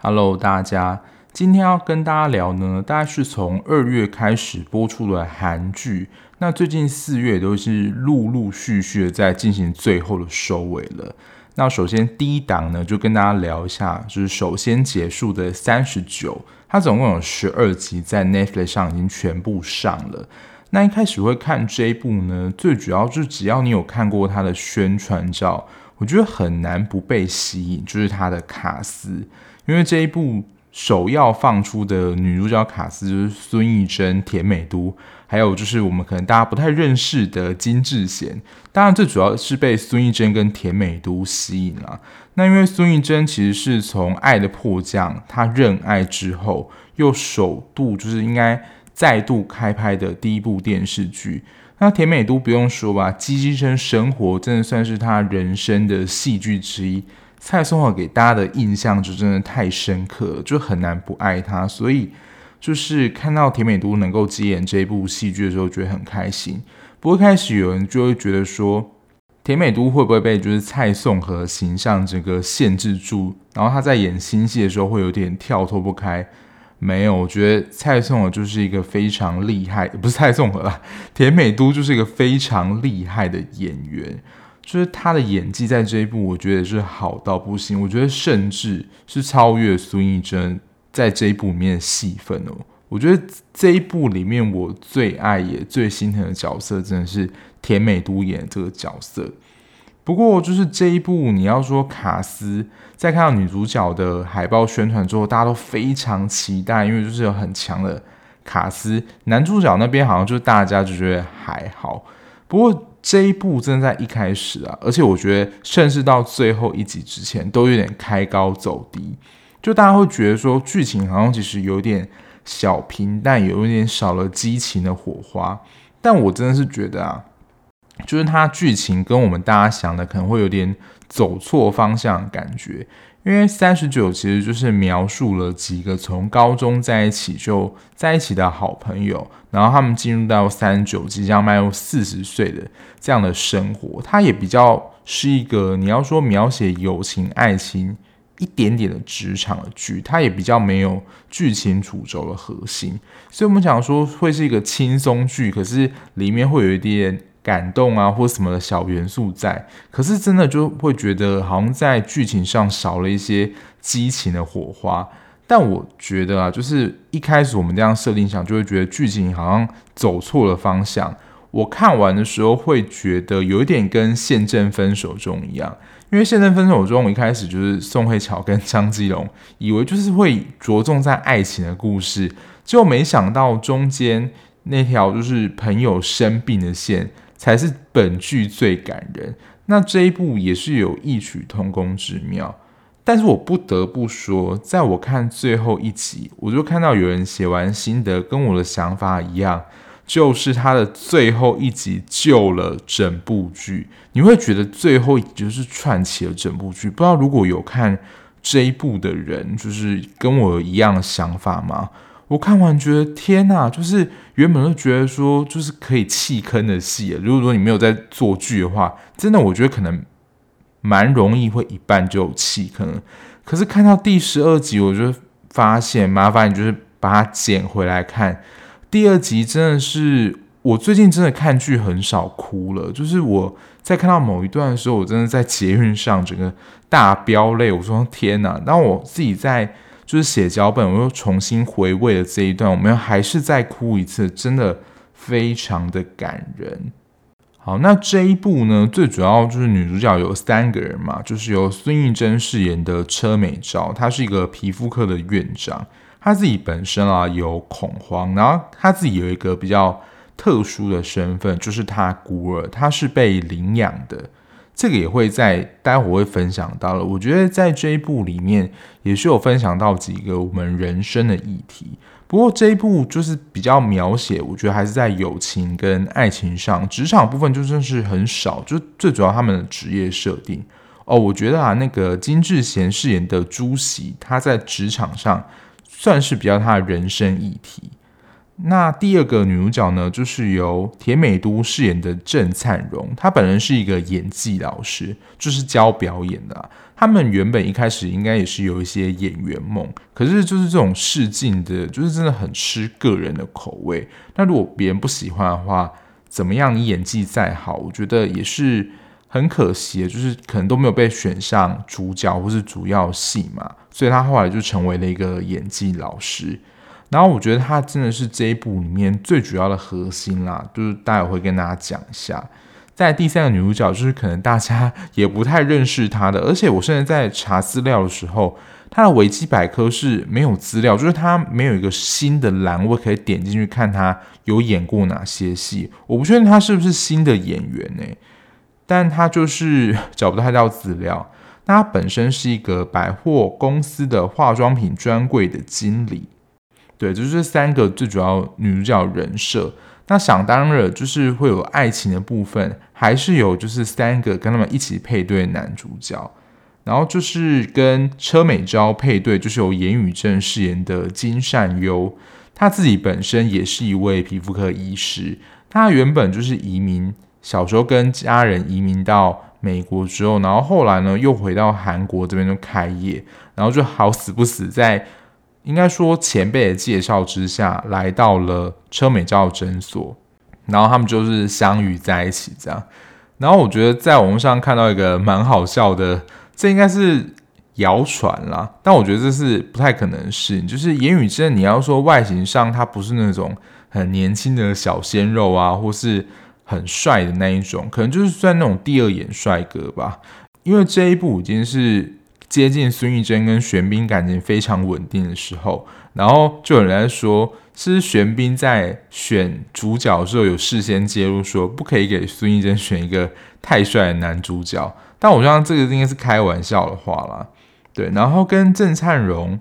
Hello，大家，今天要跟大家聊呢，大概是从二月开始播出的韩剧，那最近四月都是陆陆续续的在进行最后的收尾了。那首先第一档呢，就跟大家聊一下，就是首先结束的三十九，它总共有十二集，在 Netflix 上已经全部上了。那一开始会看这一部呢，最主要就是只要你有看过它的宣传照，我觉得很难不被吸引，就是它的卡斯。因为这一部首要放出的女主角卡司就是孙艺珍、田美都，还有就是我们可能大家不太认识的金智贤。当然，最主要是被孙艺珍跟田美都吸引了。那因为孙艺珍其实是从《爱的迫降》她认爱之后，又首度就是应该再度开拍的第一部电视剧。那田美都不用说吧，《机机生生活》真的算是她人生的戏剧之一。蔡松华给大家的印象就真的太深刻了，就很难不爱他。所以就是看到田美都能够接演这部戏剧的时候，觉得很开心。不过开始有人就会觉得说，田美都会不会被就是蔡颂和形象整个限制住，然后他在演新戏的时候会有点跳脱不开？没有，我觉得蔡颂华就是一个非常厉害，不是蔡颂华啦，田美都就是一个非常厉害的演员。就是他的演技在这一部，我觉得是好到不行。我觉得甚至是超越孙艺珍在这一部里面的戏份哦。我觉得这一部里面我最爱也最心疼的角色，真的是甜美都演这个角色。不过就是这一部，你要说卡斯，在看到女主角的海报宣传之后，大家都非常期待，因为就是有很强的卡斯。男主角那边好像就是大家就觉得还好，不过。这一部真的在一开始啊，而且我觉得甚至到最后一集之前都有点开高走低，就大家会觉得说剧情好像其实有点小平淡，有一点少了激情的火花。但我真的是觉得啊，就是它剧情跟我们大家想的可能会有点走错方向感觉。因为三十九其实就是描述了几个从高中在一起就在一起的好朋友，然后他们进入到三十九即将迈入四十岁的这样的生活，它也比较是一个你要说描写友情、爱情一点点的职场的剧，它也比较没有剧情主轴的核心，所以我们想说会是一个轻松剧，可是里面会有一点。感动啊，或什么的小元素在，可是真的就会觉得好像在剧情上少了一些激情的火花。但我觉得啊，就是一开始我们这样设定想，就会觉得剧情好像走错了方向。我看完的时候会觉得有一点跟《宪政分手中》一样，因为《宪政分手中》我一开始就是宋慧乔跟张基龙以为就是会着重在爱情的故事，结果没想到中间那条就是朋友生病的线。才是本剧最感人。那这一部也是有异曲同工之妙，但是我不得不说，在我看最后一集，我就看到有人写完心得，跟我的想法一样，就是他的最后一集救了整部剧。你会觉得最后一集就是串起了整部剧。不知道如果有看这一部的人，就是跟我一样的想法吗？我看完觉得天哪，就是原本都觉得说就是可以弃坑的戏，如果说你没有在做剧的话，真的我觉得可能蛮容易会一半就弃坑。可是看到第十二集，我就发现麻烦你就是把它捡回来看。第二集真的是我最近真的看剧很少哭了，就是我在看到某一段的时候，我真的在捷运上整个大飙泪。我说天哪，当我自己在。就是写脚本，我又重新回味了这一段，我们还是再哭一次，真的非常的感人。好，那这一部呢，最主要就是女主角有三个人嘛，就是由孙艺珍饰演的车美昭，她是一个皮肤科的院长，她自己本身啊有恐慌，然后她自己有一个比较特殊的身份，就是她孤儿，她是被领养的。这个也会在待会会分享到了。我觉得在这一部里面也是有分享到几个我们人生的议题。不过这一部就是比较描写，我觉得还是在友情跟爱情上，职场部分就真是很少。就最主要他们的职业设定哦，我觉得啊，那个金智贤饰演的朱熹，他在职场上算是比较他的人生议题。那第二个女主角呢，就是由田美都饰演的郑灿荣，她本人是一个演技老师，就是教表演的啊。他们原本一开始应该也是有一些演员梦，可是就是这种试镜的，就是真的很吃个人的口味。那如果别人不喜欢的话，怎么样？你演技再好，我觉得也是很可惜，就是可能都没有被选上主角或是主要戏嘛。所以他后来就成为了一个演技老师。然后我觉得他真的是这一部里面最主要的核心啦，就是待会会跟大家讲一下。在第三个女主角，就是可能大家也不太认识她的，而且我甚至在查资料的时候，她的维基百科是没有资料，就是她没有一个新的栏位可以点进去看她有演过哪些戏。我不确定她是不是新的演员呢，但她就是找不到她的资料。那她本身是一个百货公司的化妆品专柜的经理，对，就是这三个最主要女主角人设。那想当然就是会有爱情的部分，还是有就是三个跟他们一起配对男主角，然后就是跟车美昭配对，就是由严宇正饰演的金善优，他自己本身也是一位皮肤科医师，他原本就是移民，小时候跟家人移民到美国之后，然后后来呢又回到韩国这边就开业，然后就好死不死在。应该说，前辈的介绍之下，来到了车美照诊所，然后他们就是相遇在一起这样。然后我觉得在网络上看到一个蛮好笑的，这应该是谣传啦，但我觉得这是不太可能是。就是严宇正，你要说外形上他不是那种很年轻的小鲜肉啊，或是很帅的那一种，可能就是算那种第二眼帅哥吧。因为这一部已经是。接近孙艺珍跟玄彬感情非常稳定的时候，然后就有人在说，是玄彬在选主角的时候有事先介入，说不可以给孙艺珍选一个太帅的男主角。但我觉得这个应该是开玩笑的话啦。对，然后跟郑灿荣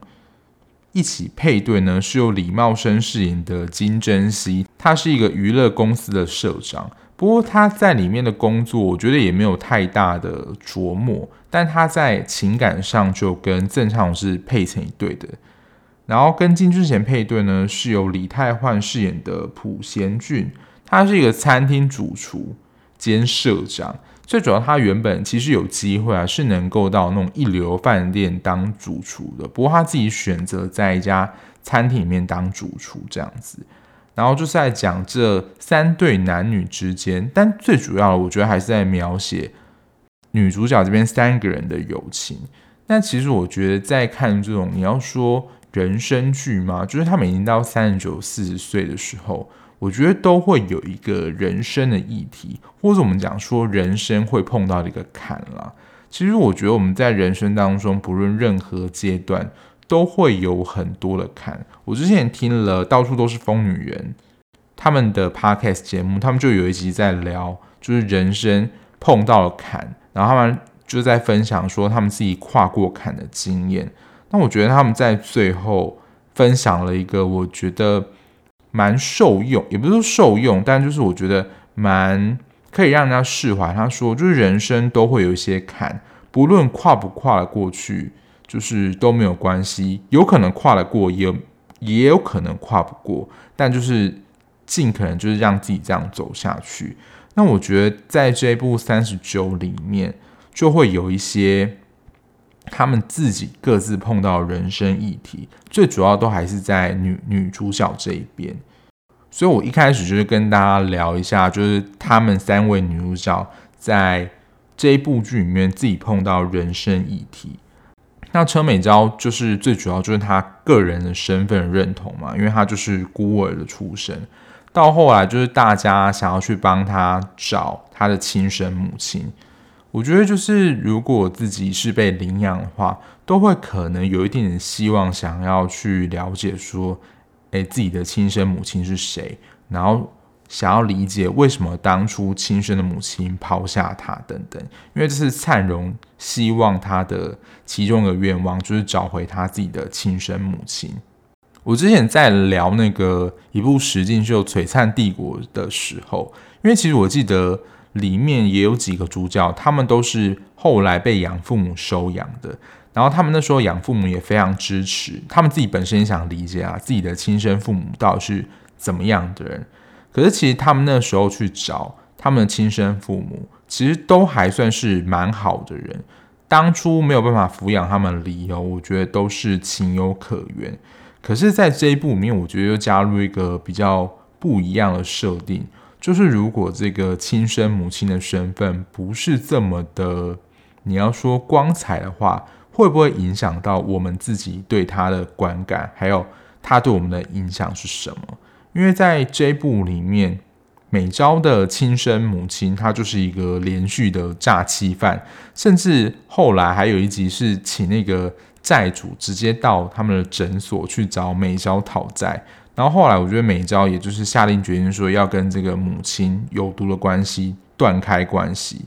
一起配对呢，是由李茂生饰演的金珍熙，他是一个娱乐公司的社长。不过他在里面的工作，我觉得也没有太大的琢磨。但他在情感上就跟郑灿荣是配成一对的。然后跟金智贤配对呢，是由李泰焕饰演的朴贤俊，他是一个餐厅主厨兼社长。最主要，他原本其实有机会啊，是能够到那种一流饭店当主厨的。不过他自己选择在一家餐厅里面当主厨这样子。然后就是在讲这三对男女之间，但最主要的，我觉得还是在描写女主角这边三个人的友情。那其实我觉得，在看这种你要说人生剧嘛，就是他们已经到三十九、四十岁的时候，我觉得都会有一个人生的议题，或者我们讲说人生会碰到的一个坎啦。其实我觉得我们在人生当中，不论任何阶段。都会有很多的坎。我之前听了到处都是疯女人他们的 podcast 节目，他们就有一集在聊，就是人生碰到了坎，然后他们就在分享说他们自己跨过坎的经验。那我觉得他们在最后分享了一个我觉得蛮受用，也不是说受用，但就是我觉得蛮可以让人家释怀。他说，就是人生都会有一些坎，不论跨不跨得过去。就是都没有关系，有可能跨得过，也也有可能跨不过，但就是尽可能就是让自己这样走下去。那我觉得在这一部三十九里面，就会有一些他们自己各自碰到人生议题，最主要都还是在女女主角这一边。所以我一开始就是跟大家聊一下，就是他们三位女主角在这一部剧里面自己碰到人生议题。那车美娇就是最主要就是他个人的身份认同嘛，因为他就是孤儿的出身，到后来就是大家想要去帮他找他的亲生母亲。我觉得就是如果自己是被领养的话，都会可能有一点点希望想要去了解说，诶，自己的亲生母亲是谁，然后。想要理解为什么当初亲生的母亲抛下他等等，因为这是灿荣希望他的其中一个愿望，就是找回他自己的亲生母亲。我之前在聊那个一部实境秀《璀璨帝国》的时候，因为其实我记得里面也有几个主角，他们都是后来被养父母收养的，然后他们那时候养父母也非常支持，他们自己本身也想理解啊，自己的亲生父母到底是。怎么样的人。可是其实他们那时候去找他们的亲生父母，其实都还算是蛮好的人。当初没有办法抚养他们的理由，我觉得都是情有可原。可是，在这一部里面，我觉得又加入一个比较不一样的设定，就是如果这个亲生母亲的身份不是这么的，你要说光彩的话，会不会影响到我们自己对他的观感，还有他对我们的影响是什么？因为在这一部里面。美昭的亲生母亲，她就是一个连续的诈欺犯，甚至后来还有一集是请那个债主直接到他们的诊所去找美昭讨债，然后后来我觉得美昭也就是下定决心说要跟这个母亲有毒的关系断开关系，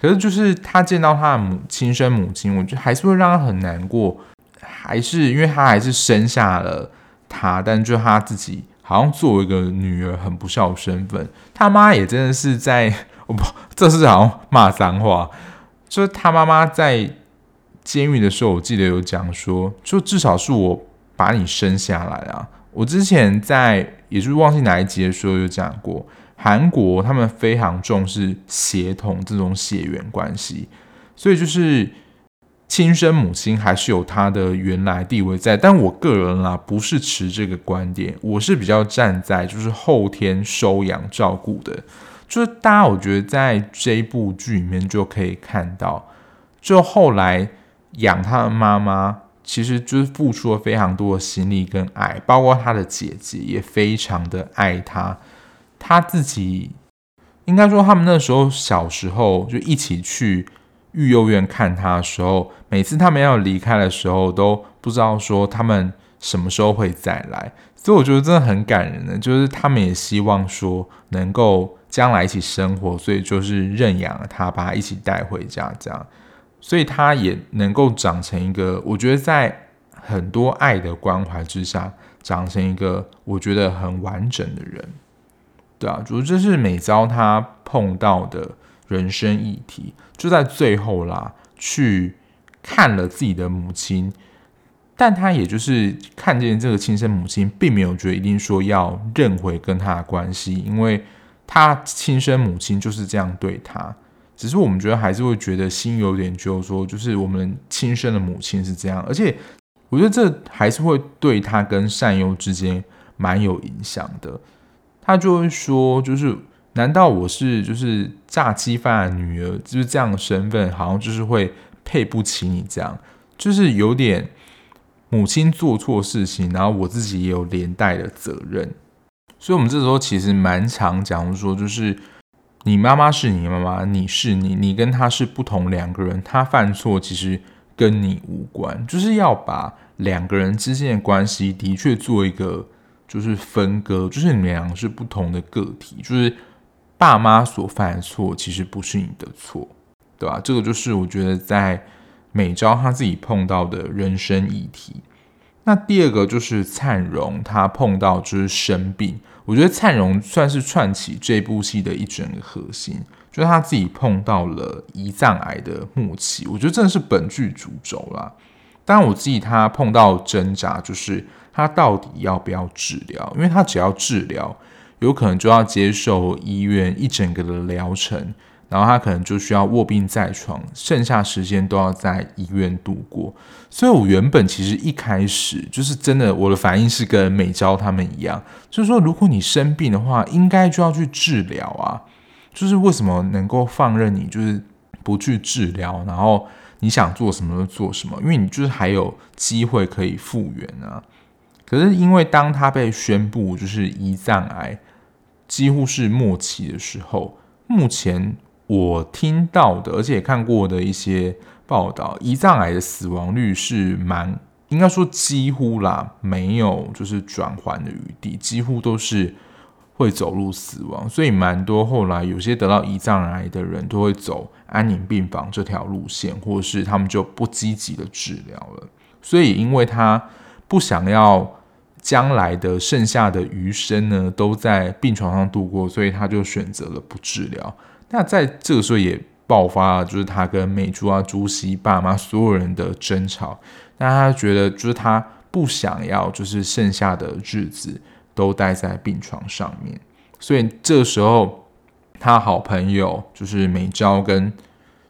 可是就是他见到他的母亲生母亲，我觉得还是会让他很难过，还是因为他还是生下了他，但就他自己。好像作为一个女儿很不孝身份，他妈也真的是在，我不，这是好像骂脏话。就是他妈妈在监狱的时候，我记得有讲说，就至少是我把你生下来啊。我之前在，也就是忘记哪一集的时候有讲过，韩国他们非常重视血统这种血缘关系，所以就是。亲生母亲还是有她的原来地位在，但我个人啊不是持这个观点，我是比较站在就是后天收养照顾的，就是大家我觉得在这部剧里面就可以看到，就后来养他的妈妈其实就是付出了非常多的心力跟爱，包括他的姐姐也非常的爱他，他自己应该说他们那时候小时候就一起去。育幼院看他的时候，每次他们要离开的时候，都不知道说他们什么时候会再来，所以我觉得真的很感人的，就是他们也希望说能够将来一起生活，所以就是认养了他，把他一起带回家，这样，所以他也能够长成一个，我觉得在很多爱的关怀之下，长成一个我觉得很完整的人，对啊，主要这是美昭他碰到的。人生议题就在最后啦，去看了自己的母亲，但他也就是看见这个亲生母亲，并没有觉得一定说要认回跟他的关系，因为他亲生母亲就是这样对他。只是我们觉得还是会觉得心有点揪，说就是我们亲生的母亲是这样，而且我觉得这还是会对他跟善优之间蛮有影响的。他就会说，就是。难道我是就是炸鸡饭女儿，就是这样的身份，好像就是会配不起你这样，就是有点母亲做错事情，然后我自己也有连带的责任。所以，我们这时候其实蛮常讲说，就是你妈妈是你妈妈，你是你，你跟她是不同两个人，她犯错其实跟你无关，就是要把两个人之间的关系的确做一个就是分割，就是你们两个是不同的个体，就是。爸妈所犯的错其实不是你的错，对吧？这个就是我觉得在美昭他自己碰到的人生议题。那第二个就是灿荣，他碰到就是生病。我觉得灿荣算是串起这部戏的一整个核心，就是他自己碰到了胰脏癌的末期。我觉得真的是本剧主轴啦。当然，我自己他碰到挣扎，就是他到底要不要治疗？因为他只要治疗。有可能就要接受医院一整个的疗程，然后他可能就需要卧病在床，剩下时间都要在医院度过。所以，我原本其实一开始就是真的，我的反应是跟美昭他们一样，就是说，如果你生病的话，应该就要去治疗啊。就是为什么能够放任你，就是不去治疗，然后你想做什么就做什么？因为你就是还有机会可以复原啊。可是因为当他被宣布就是胰脏癌。几乎是末期的时候，目前我听到的，而且看过的一些报道，胰脏癌的死亡率是蛮，应该说几乎啦，没有就是转圜的余地，几乎都是会走入死亡。所以蛮多后来有些得到胰脏癌的人都会走安宁病房这条路线，或是他们就不积极的治疗了。所以因为他不想要。将来的剩下的余生呢，都在病床上度过，所以他就选择了不治疗。那在这个时候也爆发了，就是他跟美珠啊、朱熹爸妈所有人的争吵。那他觉得，就是他不想要，就是剩下的日子都待在病床上面。所以这时候，他好朋友就是美昭跟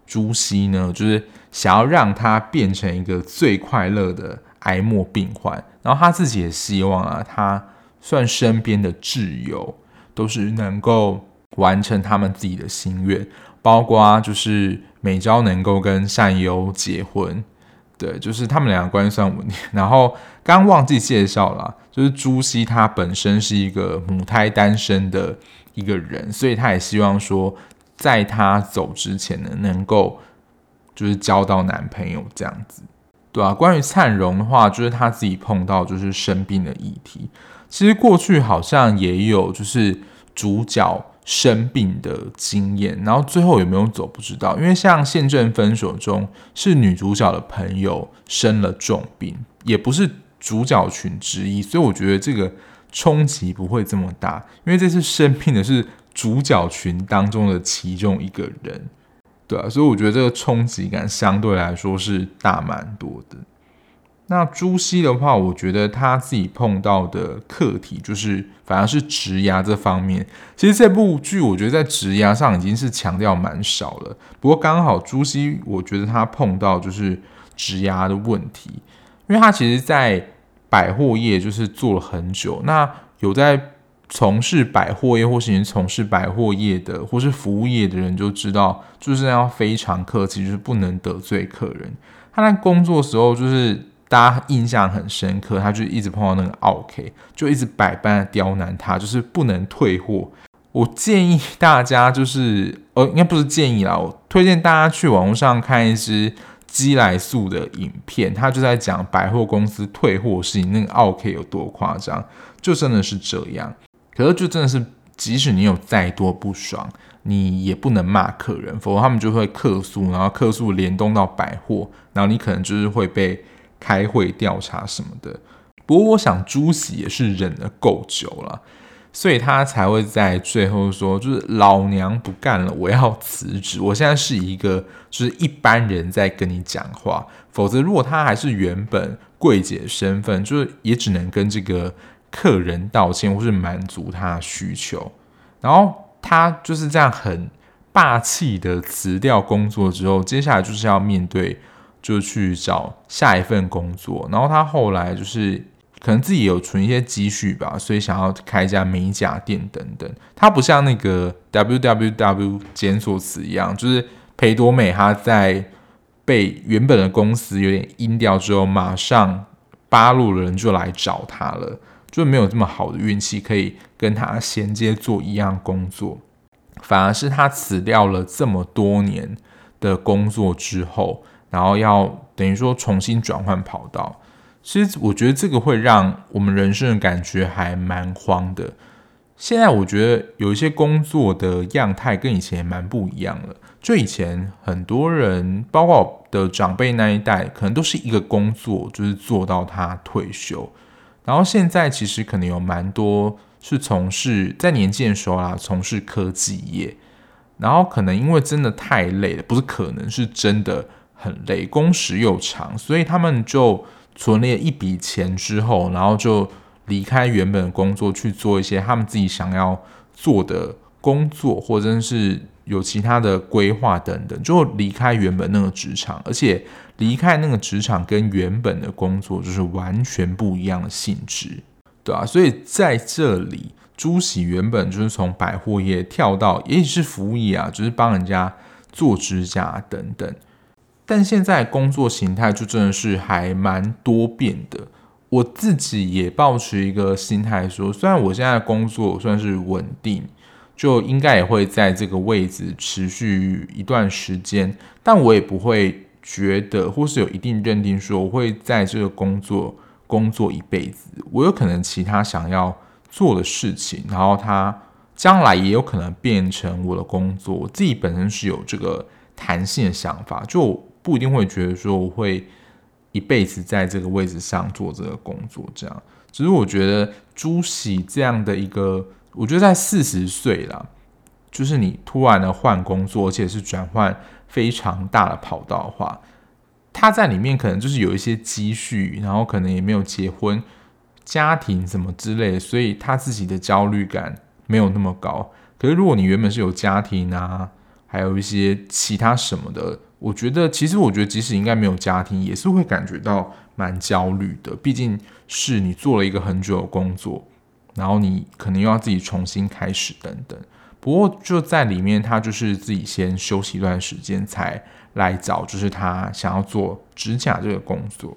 朱熹呢，就是想要让他变成一个最快乐的癌末病患。然后他自己也希望啊，他算身边的挚友都是能够完成他们自己的心愿，包括就是美昭能够跟善优结婚。对，就是他们两个关系算稳定。然后刚忘记介绍了，就是朱熹他本身是一个母胎单身的一个人，所以他也希望说，在他走之前呢，能够就是交到男朋友这样子，对啊，关于灿荣的话，就是他自己碰到就是生病的议题，其实过去好像也有就是主角。生病的经验，然后最后有没有走不知道，因为像《宪政分手》中是女主角的朋友生了重病，也不是主角群之一，所以我觉得这个冲击不会这么大，因为这次生病的是主角群当中的其中一个人，对啊，所以我觉得这个冲击感相对来说是大蛮多的。那朱熹的话，我觉得他自己碰到的课题就是，反而是职涯这方面。其实这部剧，我觉得在职涯上已经是强调蛮少了。不过刚好朱熹，我觉得他碰到就是职涯的问题，因为他其实，在百货业就是做了很久。那有在从事百货业或是已经从事百货业的，或是服务业的人就知道，就是要非常客气，就是不能得罪客人。他在工作的时候就是。大家印象很深刻，他就一直碰到那个 OK，，就一直百般刁难他，就是不能退货。我建议大家就是，呃，应该不是建议啦，我推荐大家去网络上看一支基来素的影片，他就在讲百货公司退货事情，那个 OK 有多夸张，就真的是这样。可是就真的是，即使你有再多不爽，你也不能骂客人，否则他们就会客诉，然后客诉联动到百货，然后你可能就是会被。开会调查什么的，不过我想朱喜也是忍了够久了，所以他才会在最后说，就是老娘不干了，我要辞职。我现在是一个就是一般人在跟你讲话，否则如果他还是原本柜姐身份，就是也只能跟这个客人道歉，或是满足他的需求。然后他就是这样很霸气的辞掉工作之后，接下来就是要面对。就去找下一份工作，然后他后来就是可能自己有存一些积蓄吧，所以想要开一家美甲店等等。他不像那个 www 检索词一样，就是裴多美，他在被原本的公司有点阴掉之后，马上八路人就来找他了，就没有这么好的运气可以跟他衔接做一样工作，反而是他辞掉了这么多年的工作之后。然后要等于说重新转换跑道，其实我觉得这个会让我们人生的感觉还蛮慌的。现在我觉得有一些工作的样态跟以前也蛮不一样了。就以前很多人，包括我的长辈那一代，可能都是一个工作就是做到他退休。然后现在其实可能有蛮多是从事在年轻的时候啊，从事科技业，然后可能因为真的太累了，不是可能是真的。很累，工时又长，所以他们就存了一笔钱之后，然后就离开原本的工作，去做一些他们自己想要做的工作，或者是有其他的规划等等，就离开原本那个职场，而且离开那个职场跟原本的工作就是完全不一样的性质，对啊，所以在这里，朱熹原本就是从百货业跳到，也许是服务业啊，就是帮人家做指甲等等。但现在工作形态就真的是还蛮多变的。我自己也抱持一个心态说，虽然我现在工作算是稳定，就应该也会在这个位置持续一段时间，但我也不会觉得或是有一定认定说我会在这个工作工作一辈子。我有可能其他想要做的事情，然后它将来也有可能变成我的工作。我自己本身是有这个弹性的想法，就。不一定会觉得说我会一辈子在这个位置上做这个工作，这样。只是我觉得朱熹这样的一个，我觉得在四十岁了，就是你突然的换工作，而且是转换非常大的跑道的话，他在里面可能就是有一些积蓄，然后可能也没有结婚，家庭什么之类，所以他自己的焦虑感没有那么高。可是如果你原本是有家庭啊，还有一些其他什么的，我觉得其实我觉得即使应该没有家庭，也是会感觉到蛮焦虑的。毕竟是你做了一个很久的工作，然后你可能又要自己重新开始等等。不过就在里面，他就是自己先休息一段时间，才来找，就是他想要做指甲这个工作。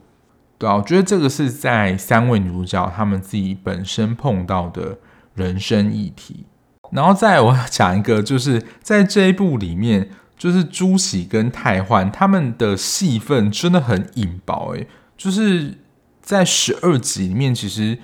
对啊，我觉得这个是在三位女主角她们自己本身碰到的人生议题。然后再我要讲一个，就是在这一部里面，就是朱喜跟泰焕他们的戏份真的很引爆，诶，就是在十二集里面，其实。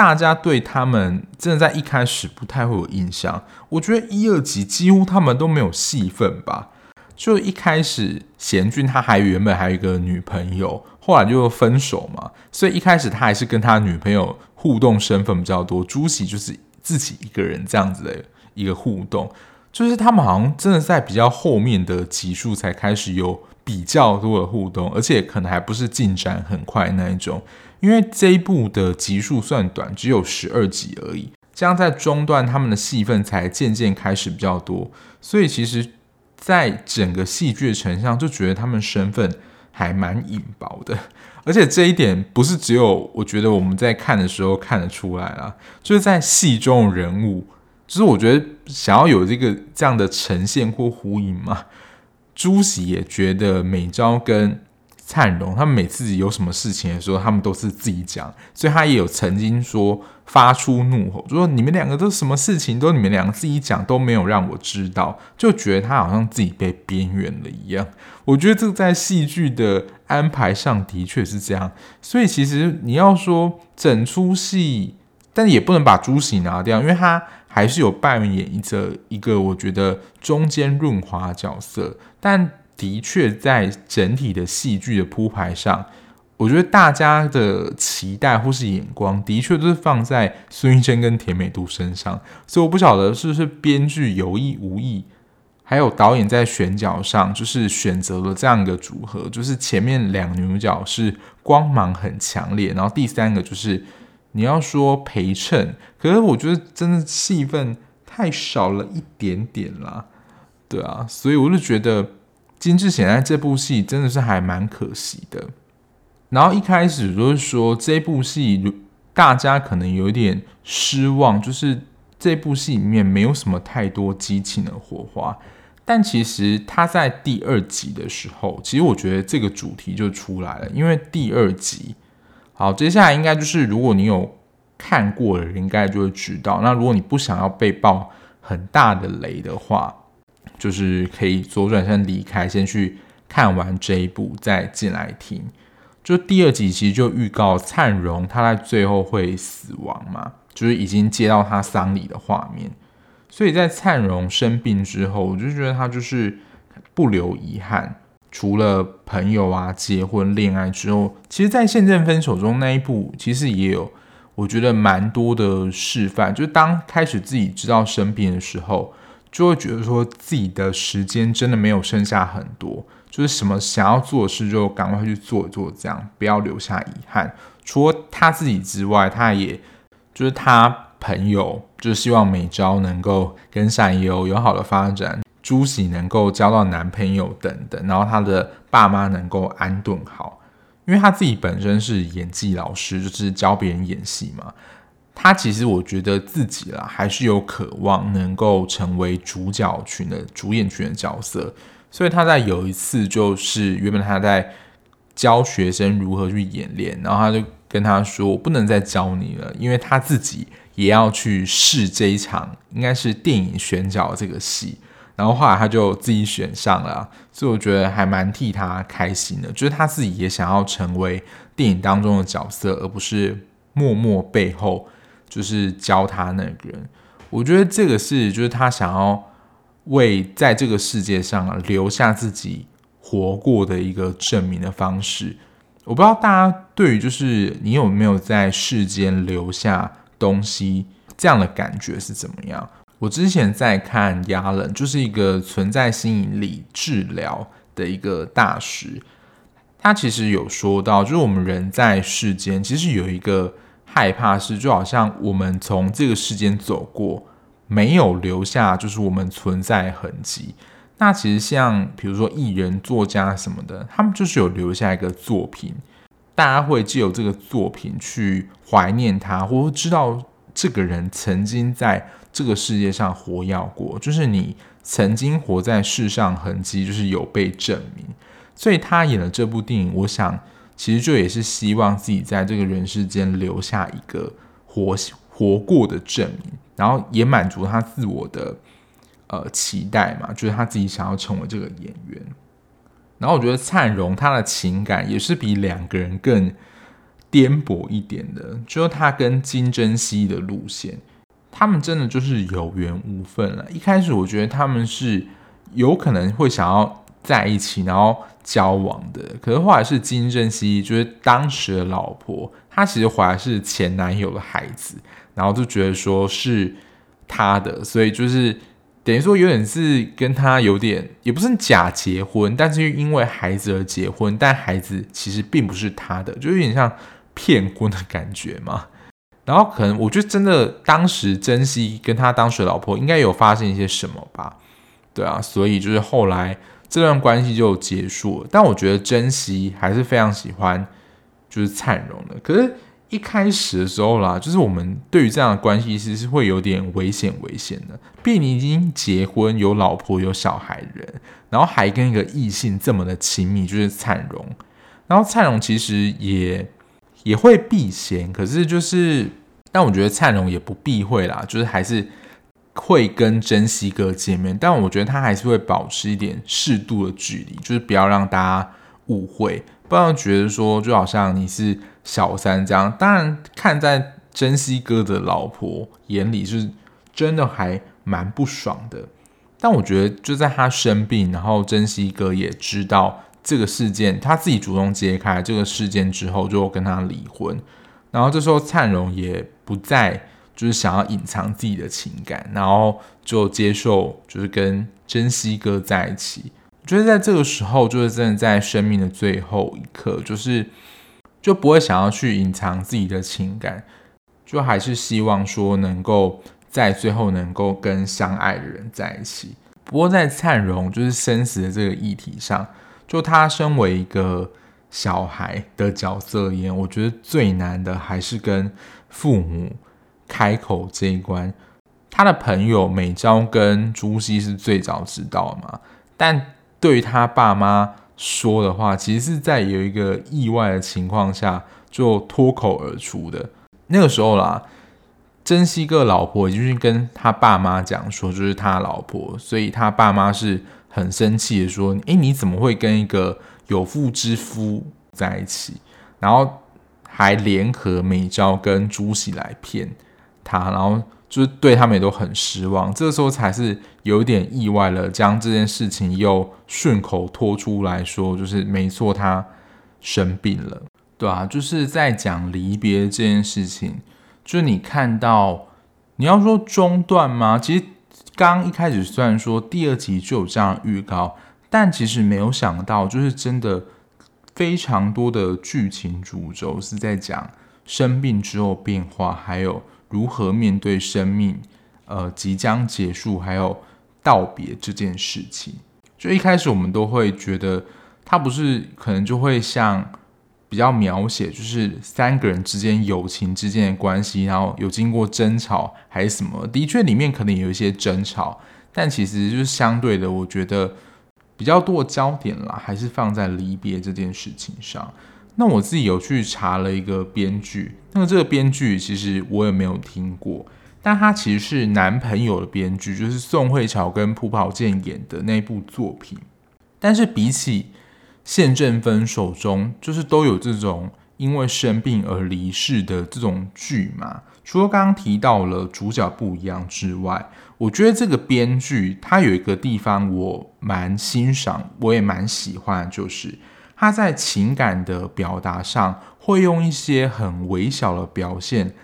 大家对他们真的在一开始不太会有印象，我觉得一二集几乎他们都没有戏份吧。就一开始贤俊他还原本还有一个女朋友，后来就分手嘛，所以一开始他还是跟他女朋友互动身份比较多。朱喜就是自己一个人这样子的一个互动，就是他们好像真的在比较后面的集数才开始有比较多的互动，而且可能还不是进展很快那一种。因为这一部的集数算短，只有十二集而已，这样在中段他们的戏份才渐渐开始比较多，所以其实，在整个戏剧的成像就觉得他们身份还蛮隐薄的，而且这一点不是只有我觉得我们在看的时候看得出来啦，就是在戏中人物，就是我觉得想要有这个这样的呈现或呼应嘛，朱喜也觉得美昭跟。灿荣他们每次有什么事情的时候，他们都是自己讲，所以他也有曾经说发出怒吼，就说你们两个都什么事情都你们两个自己讲，都没有让我知道，就觉得他好像自己被边缘了一样。我觉得这在戏剧的安排上的确是这样，所以其实你要说整出戏，但也不能把朱喜拿掉，因为他还是有扮演着一个我觉得中间润滑角色，但。的确，在整体的戏剧的铺排上，我觉得大家的期待或是眼光，的确都是放在孙艺珍跟田美都身上。所以我不晓得是不是编剧有意无意，还有导演在选角上，就是选择了这样一个组合，就是前面两女主角是光芒很强烈，然后第三个就是你要说陪衬，可是我觉得真的戏份太少了一点点啦，对啊，所以我就觉得。金智贤在这部戏真的是还蛮可惜的。然后一开始就是说这部戏大家可能有点失望，就是这部戏里面没有什么太多激情的火花。但其实他在第二集的时候，其实我觉得这个主题就出来了。因为第二集，好，接下来应该就是如果你有看过的人，应该就会知道。那如果你不想要被爆很大的雷的话，就是可以左转身离开，先去看完这一部，再进来听。就第二集其实就预告灿荣他在最后会死亡嘛，就是已经接到他丧礼的画面。所以在灿荣生病之后，我就觉得他就是不留遗憾，除了朋友啊、结婚、恋爱之后，其实，在现正分手中那一部，其实也有我觉得蛮多的示范。就是当开始自己知道生病的时候。就会觉得说自己的时间真的没有剩下很多，就是什么想要做的事就赶快去做做，这样不要留下遗憾。除了他自己之外，他也就是他朋友，就希望美昭能够跟闪优有好的发展，朱喜能够交到男朋友等等，然后他的爸妈能够安顿好，因为他自己本身是演技老师，就是教别人演戏嘛。他其实我觉得自己啦，还是有渴望能够成为主角群的主演群的角色，所以他在有一次就是原本他在教学生如何去演练，然后他就跟他说：“我不能再教你了，因为他自己也要去试这一场，应该是电影选角这个戏。”然后后来他就自己选上了，所以我觉得还蛮替他开心的，就是他自己也想要成为电影当中的角色，而不是默默背后。就是教他那个人，我觉得这个是就是他想要为在这个世界上留下自己活过的一个证明的方式。我不知道大家对于就是你有没有在世间留下东西这样的感觉是怎么样？我之前在看亚伦，就是一个存在心理治疗的一个大师，他其实有说到，就是我们人在世间其实有一个。害怕是，就好像我们从这个世间走过，没有留下就是我们存在痕迹。那其实像比如说艺人、作家什么的，他们就是有留下一个作品，大家会借由这个作品去怀念他，或知道这个人曾经在这个世界上活跃过，就是你曾经活在世上痕迹，就是有被证明。所以他演了这部电影，我想。其实就也是希望自己在这个人世间留下一个活活过的证明，然后也满足他自我的呃期待嘛，就是他自己想要成为这个演员。然后我觉得灿荣他的情感也是比两个人更颠簸一点的，就是他跟金珍熙的路线，他们真的就是有缘无分了。一开始我觉得他们是有可能会想要在一起，然后。交往的，可是后来是金正熙，就是当时的老婆，她其实怀的是前男友的孩子，然后就觉得说是他的，所以就是等于说有点是跟他有点也不是假结婚，但是因为孩子而结婚，但孩子其实并不是他的，就有点像骗婚的感觉嘛。然后可能我觉得真的当时珍熙跟他当时的老婆应该有发生一些什么吧，对啊，所以就是后来。这段关系就结束了，但我觉得珍惜还是非常喜欢，就是灿荣的。可是，一开始的时候啦，就是我们对于这样的关系其实是会有点危险，危险的。毕竟你已经结婚，有老婆，有小孩人，然后还跟一个异性这么的亲密，就是灿荣。然后灿荣其实也也会避嫌，可是就是，但我觉得灿荣也不避讳啦，就是还是。会跟珍惜哥见面，但我觉得他还是会保持一点适度的距离，就是不要让大家误会，不要觉得说就好像你是小三这样。当然，看在珍惜哥的老婆眼里，是真的还蛮不爽的。但我觉得就在他生病，然后珍惜哥也知道这个事件，他自己主动揭开这个事件之后，就跟他离婚。然后这时候灿荣也不再。就是想要隐藏自己的情感，然后就接受，就是跟珍惜哥在一起。我觉得在这个时候，就是真的在生命的最后一刻，就是就不会想要去隐藏自己的情感，就还是希望说能够在最后能够跟相爱的人在一起。不过在灿荣就是生死的这个议题上，就他身为一个小孩的角色而言，我觉得最难的还是跟父母。开口这一关，他的朋友美昭跟朱熹是最早知道嘛。但对于他爸妈说的话，其实是在有一个意外的情况下就脱口而出的。那个时候啦，珍惜个老婆已经是跟他爸妈讲说，就是他老婆，所以他爸妈是很生气的说：“诶，你怎么会跟一个有妇之夫在一起？”然后还联合美昭跟朱熹来骗。他，然后就是对他们也都很失望。这个时候才是有点意外了，将这件事情又顺口拖出来说，就是没错，他生病了，对啊，就是在讲离别这件事情。就是你看到，你要说中断吗？其实刚一开始虽然说第二集就有这样预告，但其实没有想到，就是真的非常多的剧情主轴是在讲生病之后变化，还有。如何面对生命，呃，即将结束，还有道别这件事情？就一开始我们都会觉得，他不是可能就会像比较描写，就是三个人之间友情之间的关系，然后有经过争吵还是什么？的确，里面可能有一些争吵，但其实就是相对的，我觉得比较多焦点啦，还是放在离别这件事情上。那我自己有去查了一个编剧，那么这个编剧其实我也没有听过，但他其实是男朋友的编剧，就是宋慧乔跟朴宝剑演的那部作品。但是比起宪正分手中，就是都有这种因为生病而离世的这种剧嘛，除了刚刚提到了主角不一样之外，我觉得这个编剧他有一个地方我蛮欣赏，我也蛮喜欢，就是。他在情感的表达上会用一些很微小的表现，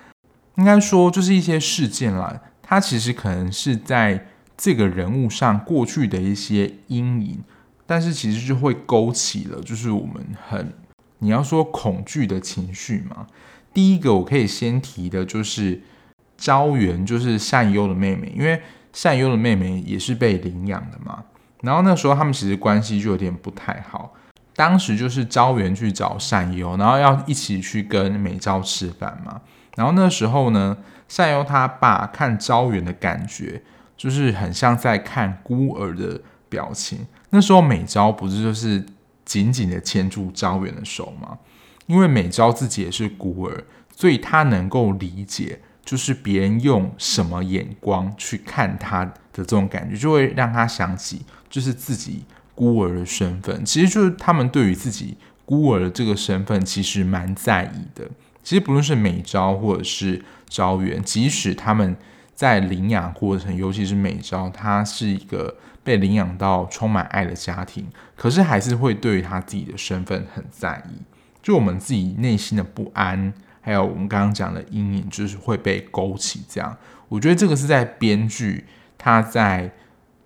应该说就是一些事件啦。他其实可能是在这个人物上过去的一些阴影，但是其实就会勾起了就是我们很你要说恐惧的情绪嘛。第一个我可以先提的就是昭元，就是善优的妹妹，因为善优的妹妹也是被领养的嘛。然后那时候他们其实关系就有点不太好。当时就是招元去找善优，然后要一起去跟美昭吃饭嘛。然后那时候呢，善优他爸看昭元的感觉，就是很像在看孤儿的表情。那时候美昭不是就是紧紧的牵住招远的手吗？因为美昭自己也是孤儿，所以他能够理解，就是别人用什么眼光去看他的这种感觉，就会让他想起就是自己孤儿的身份。其实就是他们对于自己孤儿的这个身份，其实蛮在意的。其实不论是美昭或者是昭元，即使他们在领养过程，尤其是美昭，他是一个被领养到充满爱的家庭，可是还是会对于他自己的身份很在意。就我们自己内心的不安，还有我们刚刚讲的阴影，就是会被勾起。这样，我觉得这个是在编剧他在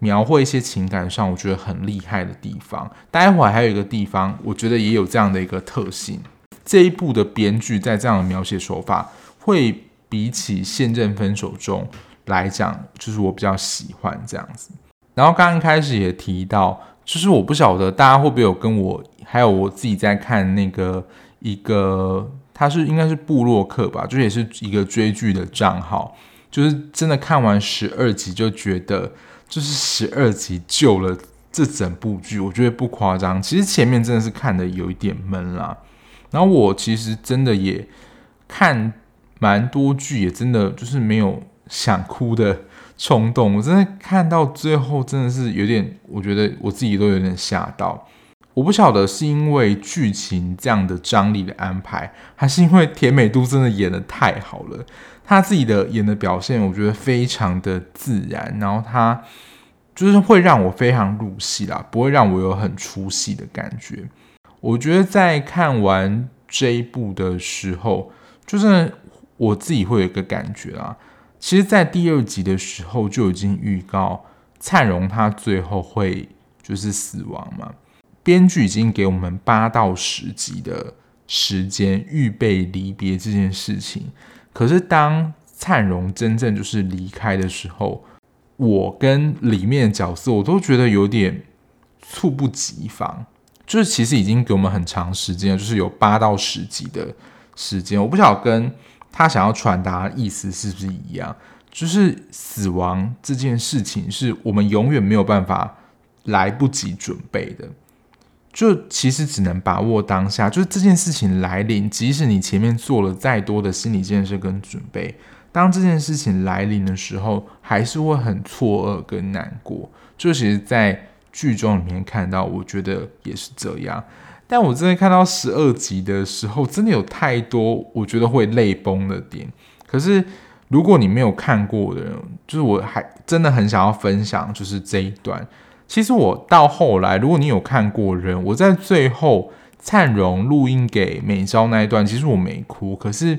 描绘一些情感上，我觉得很厉害的地方。待会还有一个地方，我觉得也有这样的一个特性。这一部的编剧在这样的描写手法，会比起《现正分手中》来讲，就是我比较喜欢这样子。然后刚刚开始也提到。就是我不晓得大家会不会有跟我，还有我自己在看那个一个，他是应该是部落客吧，就也是一个追剧的账号，就是真的看完十二集就觉得，就是十二集救了这整部剧，我觉得不夸张。其实前面真的是看得有一点闷啦，然后我其实真的也看蛮多剧，也真的就是没有想哭的。冲动，我真的看到最后真的是有点，我觉得我自己都有点吓到。我不晓得是因为剧情这样的张力的安排，还是因为田美都真的演得太好了。他自己的演的表现，我觉得非常的自然，然后他就是会让我非常入戏啦，不会让我有很出戏的感觉。我觉得在看完这一部的时候，就是我自己会有一个感觉啊。其实，在第二集的时候就已经预告灿荣他最后会就是死亡嘛。编剧已经给我们八到十集的时间预备离别这件事情。可是，当灿荣真正就是离开的时候，我跟里面的角色我都觉得有点猝不及防。就是其实已经给我们很长时间，就是有八到十集的时间。我不晓得跟。他想要传达的意思是不是一样？就是死亡这件事情是我们永远没有办法来不及准备的，就其实只能把握当下。就是这件事情来临，即使你前面做了再多的心理建设跟准备，当这件事情来临的时候，还是会很错愕跟难过。就其实，在剧中里面看到，我觉得也是这样。但我真的看到十二集的时候，真的有太多我觉得会泪崩的点。可是如果你没有看过的人，就是我还真的很想要分享，就是这一段。其实我到后来，如果你有看过人，我在最后灿荣录音给美昭那一段，其实我没哭。可是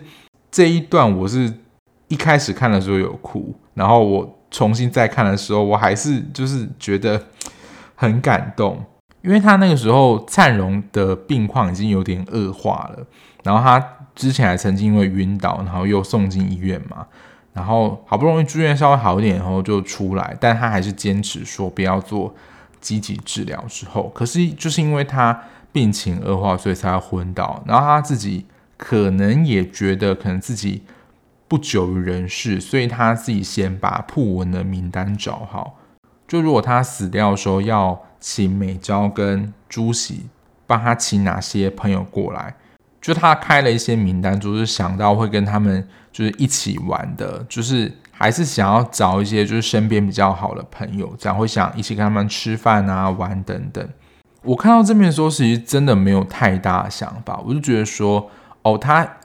这一段，我是一开始看的时候有哭，然后我重新再看的时候，我还是就是觉得很感动。因为他那个时候灿荣的病况已经有点恶化了，然后他之前还曾经因为晕倒，然后又送进医院嘛，然后好不容易住院稍微好一点，然后就出来，但他还是坚持说不要做积极治疗。之后，可是就是因为他病情恶化，所以才昏倒，然后他自己可能也觉得可能自己不久于人世，所以他自己先把朴文的名单找好，就如果他死掉的时候要。请美昭跟朱喜帮他请哪些朋友过来，就他开了一些名单，就是想到会跟他们就是一起玩的，就是还是想要找一些就是身边比较好的朋友，这样会想一起跟他们吃饭啊、玩等等。我看到这边的时候，其实真的没有太大的想法，我就觉得说，哦，他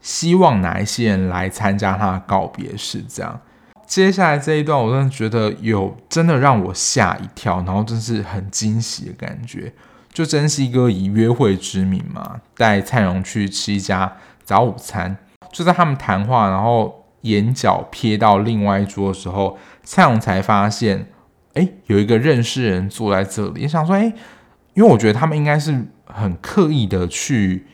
希望哪一些人来参加他的告别式，这样。接下来这一段，我真的觉得有真的让我吓一跳，然后真是很惊喜的感觉。就珍惜哥以约会之名嘛，带蔡荣去吃一家早午餐。就在他们谈话，然后眼角瞥到另外一桌的时候，蔡荣才发现，哎，有一个认识人坐在这里。想说，哎，因为我觉得他们应该是很刻意的去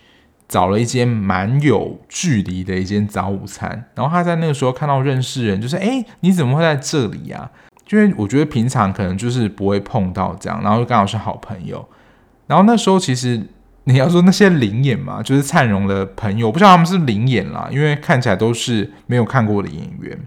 找了一间蛮有距离的一间早午餐，然后他在那个时候看到认识人，就是哎，你怎么会在这里呀？因为我觉得平常可能就是不会碰到这样，然后又刚好是好朋友。然后那时候其实你要说那些临演嘛，就是灿荣的朋友，不知道他们是临演啦，因为看起来都是没有看过的演员。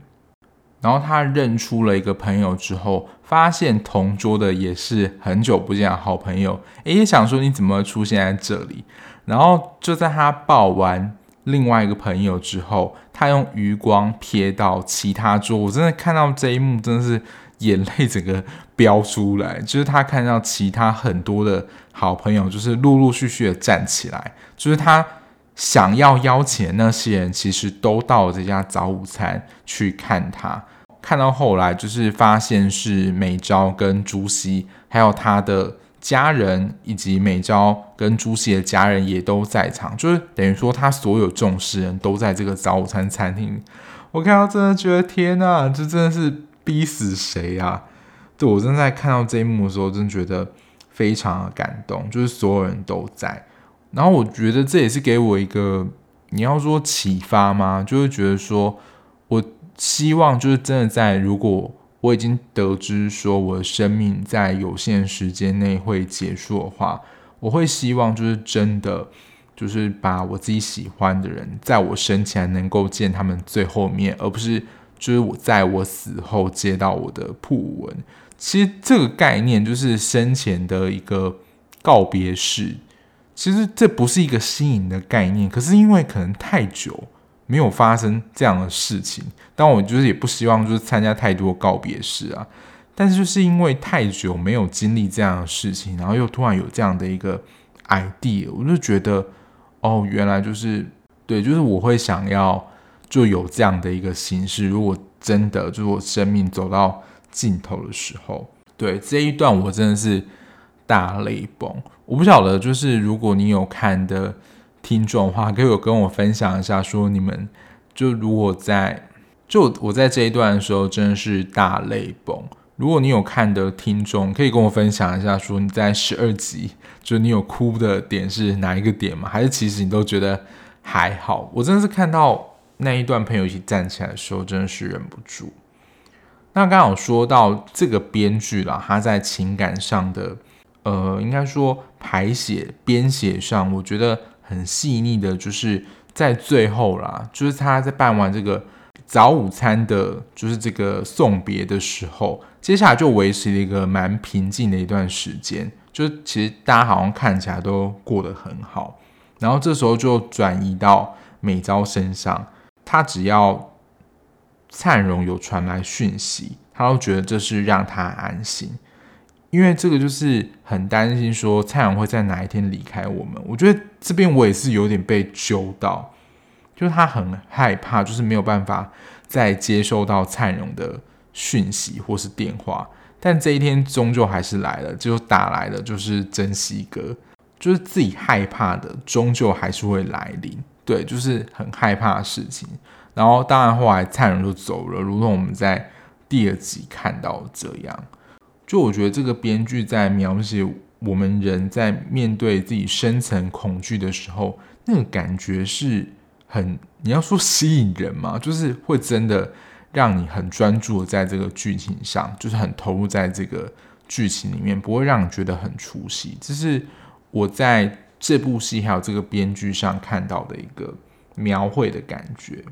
然后他认出了一个朋友之后，发现同桌的也是很久不见的好朋友，诶，也想说你怎么出现在这里？然后就在他抱完另外一个朋友之后，他用余光瞥到其他桌，我真的看到这一幕，真的是。眼泪整个飙出来，就是他看到其他很多的好朋友，就是陆陆续续的站起来，就是他想要邀请那些人，其实都到了这家早午餐去看他。看到后来，就是发现是美昭跟朱熹，还有他的家人，以及美昭跟朱熹的家人也都在场，就是等于说他所有重视人都在这个早午餐餐厅。我看到真的觉得天呐，这真的是。逼死谁啊？对，我真的在看到这一幕的时候，真的觉得非常的感动，就是所有人都在。然后我觉得这也是给我一个，你要说启发吗？就是觉得说，我希望就是真的在，如果我已经得知说我的生命在有限时间内会结束的话，我会希望就是真的，就是把我自己喜欢的人，在我生前能够见他们最后面，而不是。就是我在我死后接到我的讣文，其实这个概念就是生前的一个告别式。其实这不是一个新颖的概念，可是因为可能太久没有发生这样的事情，但我就是也不希望就是参加太多告别式啊。但是就是因为太久没有经历这样的事情，然后又突然有这样的一个 idea，我就觉得哦，原来就是对，就是我会想要。就有这样的一个形式。如果真的就是我生命走到镜头的时候，对这一段我真的是大泪崩。我不晓得，就是如果你有看的听众的话，可以有跟我分享一下，说你们就如果在就我在这一段的时候真的是大泪崩。如果你有看的听众，可以跟我分享一下，说你在十二集，就你有哭的点是哪一个点吗？还是其实你都觉得还好？我真的是看到。那一段朋友一起站起来的时候，真的是忍不住。那刚好说到这个编剧啦，他在情感上的，呃，应该说排写、编写上，我觉得很细腻的，就是在最后啦，就是他在办完这个早午餐的，就是这个送别的时候，接下来就维持了一个蛮平静的一段时间，就其实大家好像看起来都过得很好，然后这时候就转移到美昭身上。他只要灿荣有传来讯息，他都觉得这是让他安心，因为这个就是很担心说灿荣会在哪一天离开我们。我觉得这边我也是有点被揪到，就是他很害怕，就是没有办法再接收到灿荣的讯息或是电话。但这一天终究还是来了，就打来了，就是珍惜哥，就是自己害怕的，终究还是会来临。对，就是很害怕的事情。然后，当然后来灿荣就走了，如同我们在第二集看到这样。就我觉得这个编剧在描写我们人在面对自己深层恐惧的时候，那个感觉是很，你要说吸引人吗？就是会真的让你很专注的在这个剧情上，就是很投入在这个剧情里面，不会让你觉得很出戏。这是我在。这部戏还有这个编剧上看到的一个描绘的感觉，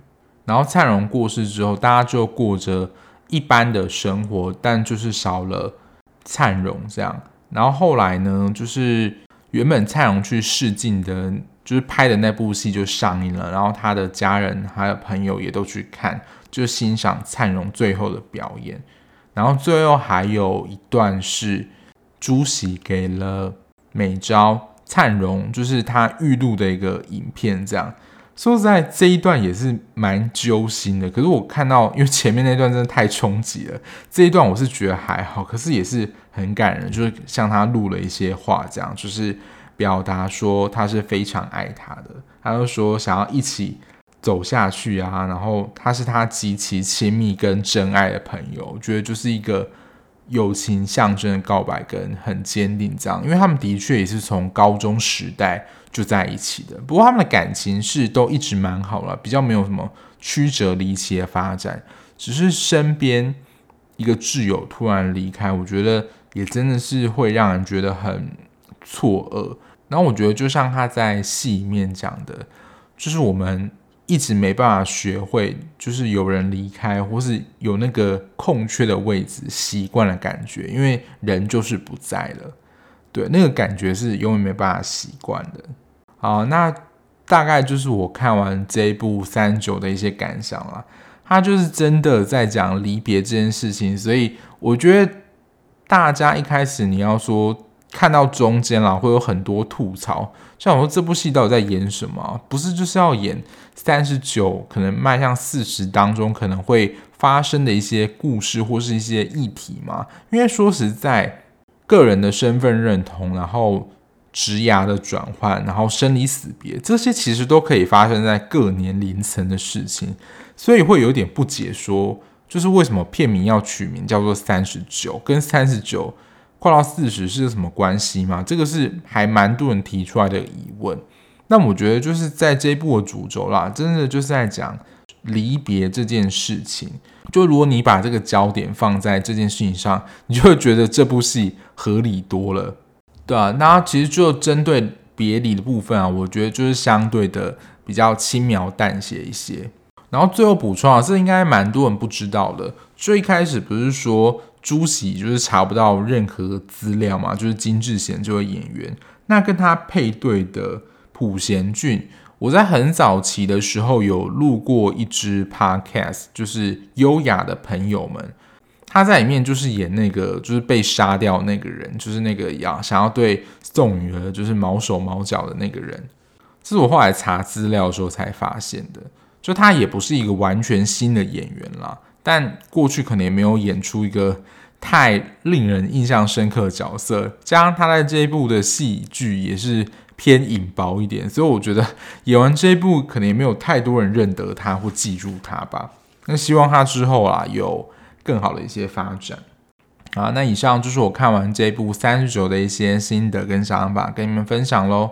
然后灿荣过世之后，大家就过着一般的生活，但就是少了灿荣这样。然后后来呢，就是原本灿荣去试镜的，就是拍的那部戏就上映了，然后他的家人还有朋友也都去看，就欣赏灿荣最后的表演。然后最后还有一段是朱熹给了美昭。灿荣就是他预录的一个影片，这样说实在这一段也是蛮揪心的。可是我看到，因为前面那段真的太冲击了，这一段我是觉得还好，可是也是很感人，就是向他录了一些话，这样就是表达说他是非常爱他的，他就说想要一起走下去啊，然后他是他极其亲密跟真爱的朋友，我觉得就是一个友情象征的告白跟很坚定这样，因为他们的确也是从高中时代就在一起的。不过他们的感情是都一直蛮好了，比较没有什么曲折离奇的发展。只是身边一个挚友突然离开，我觉得也真的是会让人觉得很错愕。然后我觉得就像他在戏里面讲的，就是我们。一直没办法学会，就是有人离开，或是有那个空缺的位置，习惯的感觉，因为人就是不在了，对，那个感觉是永远没办法习惯的。好，那大概就是我看完这一部三九的一些感想啦。他就是真的在讲离别这件事情，所以我觉得大家一开始你要说。看到中间啦，会有很多吐槽，像我说这部戏到底在演什么？不是就是要演三十九，可能迈向四十当中可能会发生的一些故事或是一些议题吗？因为说实在，个人的身份认同，然后职涯的转换，然后生离死别，这些其实都可以发生在各年龄层的事情，所以会有点不解说，就是为什么片名要取名叫做三十九，跟三十九。快到四十是什么关系吗？这个是还蛮多人提出来的疑问。那我觉得就是在这一部的主轴啦，真的就是在讲离别这件事情。就如果你把这个焦点放在这件事情上，你就会觉得这部戏合理多了，对啊，那其实就针对别离的部分啊，我觉得就是相对的比较轻描淡写一些。然后最后补充啊，这应该蛮多人不知道的。最开始不是说。朱喜就是查不到任何资料嘛，就是金智贤这位演员。那跟他配对的朴贤俊，我在很早期的时候有录过一支 podcast，就是优雅的朋友们。他在里面就是演那个就是被杀掉那个人，就是那个要想要对宋雨儿就是毛手毛脚的那个人。这是我后来查资料的时候才发现的，就他也不是一个完全新的演员啦。但过去可能也没有演出一个太令人印象深刻的角色，加上他在这一部的戏剧也是偏隐薄一点，所以我觉得演完这一部可能也没有太多人认得他或记住他吧。那希望他之后啊有更好的一些发展。啊，那以上就是我看完这部三十九的一些心得跟想法，跟你们分享喽。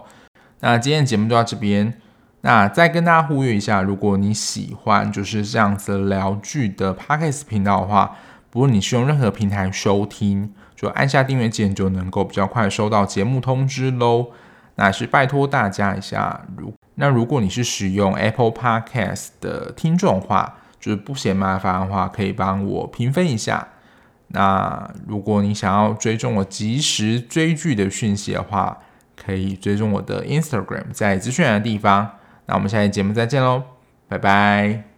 那今天的节目就到这边。那再跟大家呼吁一下，如果你喜欢就是这样子聊剧的 Podcast 频道的话，不论你是用任何平台收听，就按下订阅键就能够比较快收到节目通知喽。那是拜托大家一下，如那如果你是使用 Apple Podcast 的听众的话，就是不嫌麻烦的话，可以帮我评分一下。那如果你想要追踪我及时追剧的讯息的话，可以追踪我的 Instagram，在资讯栏的地方。那我们下期节目再见喽，拜拜。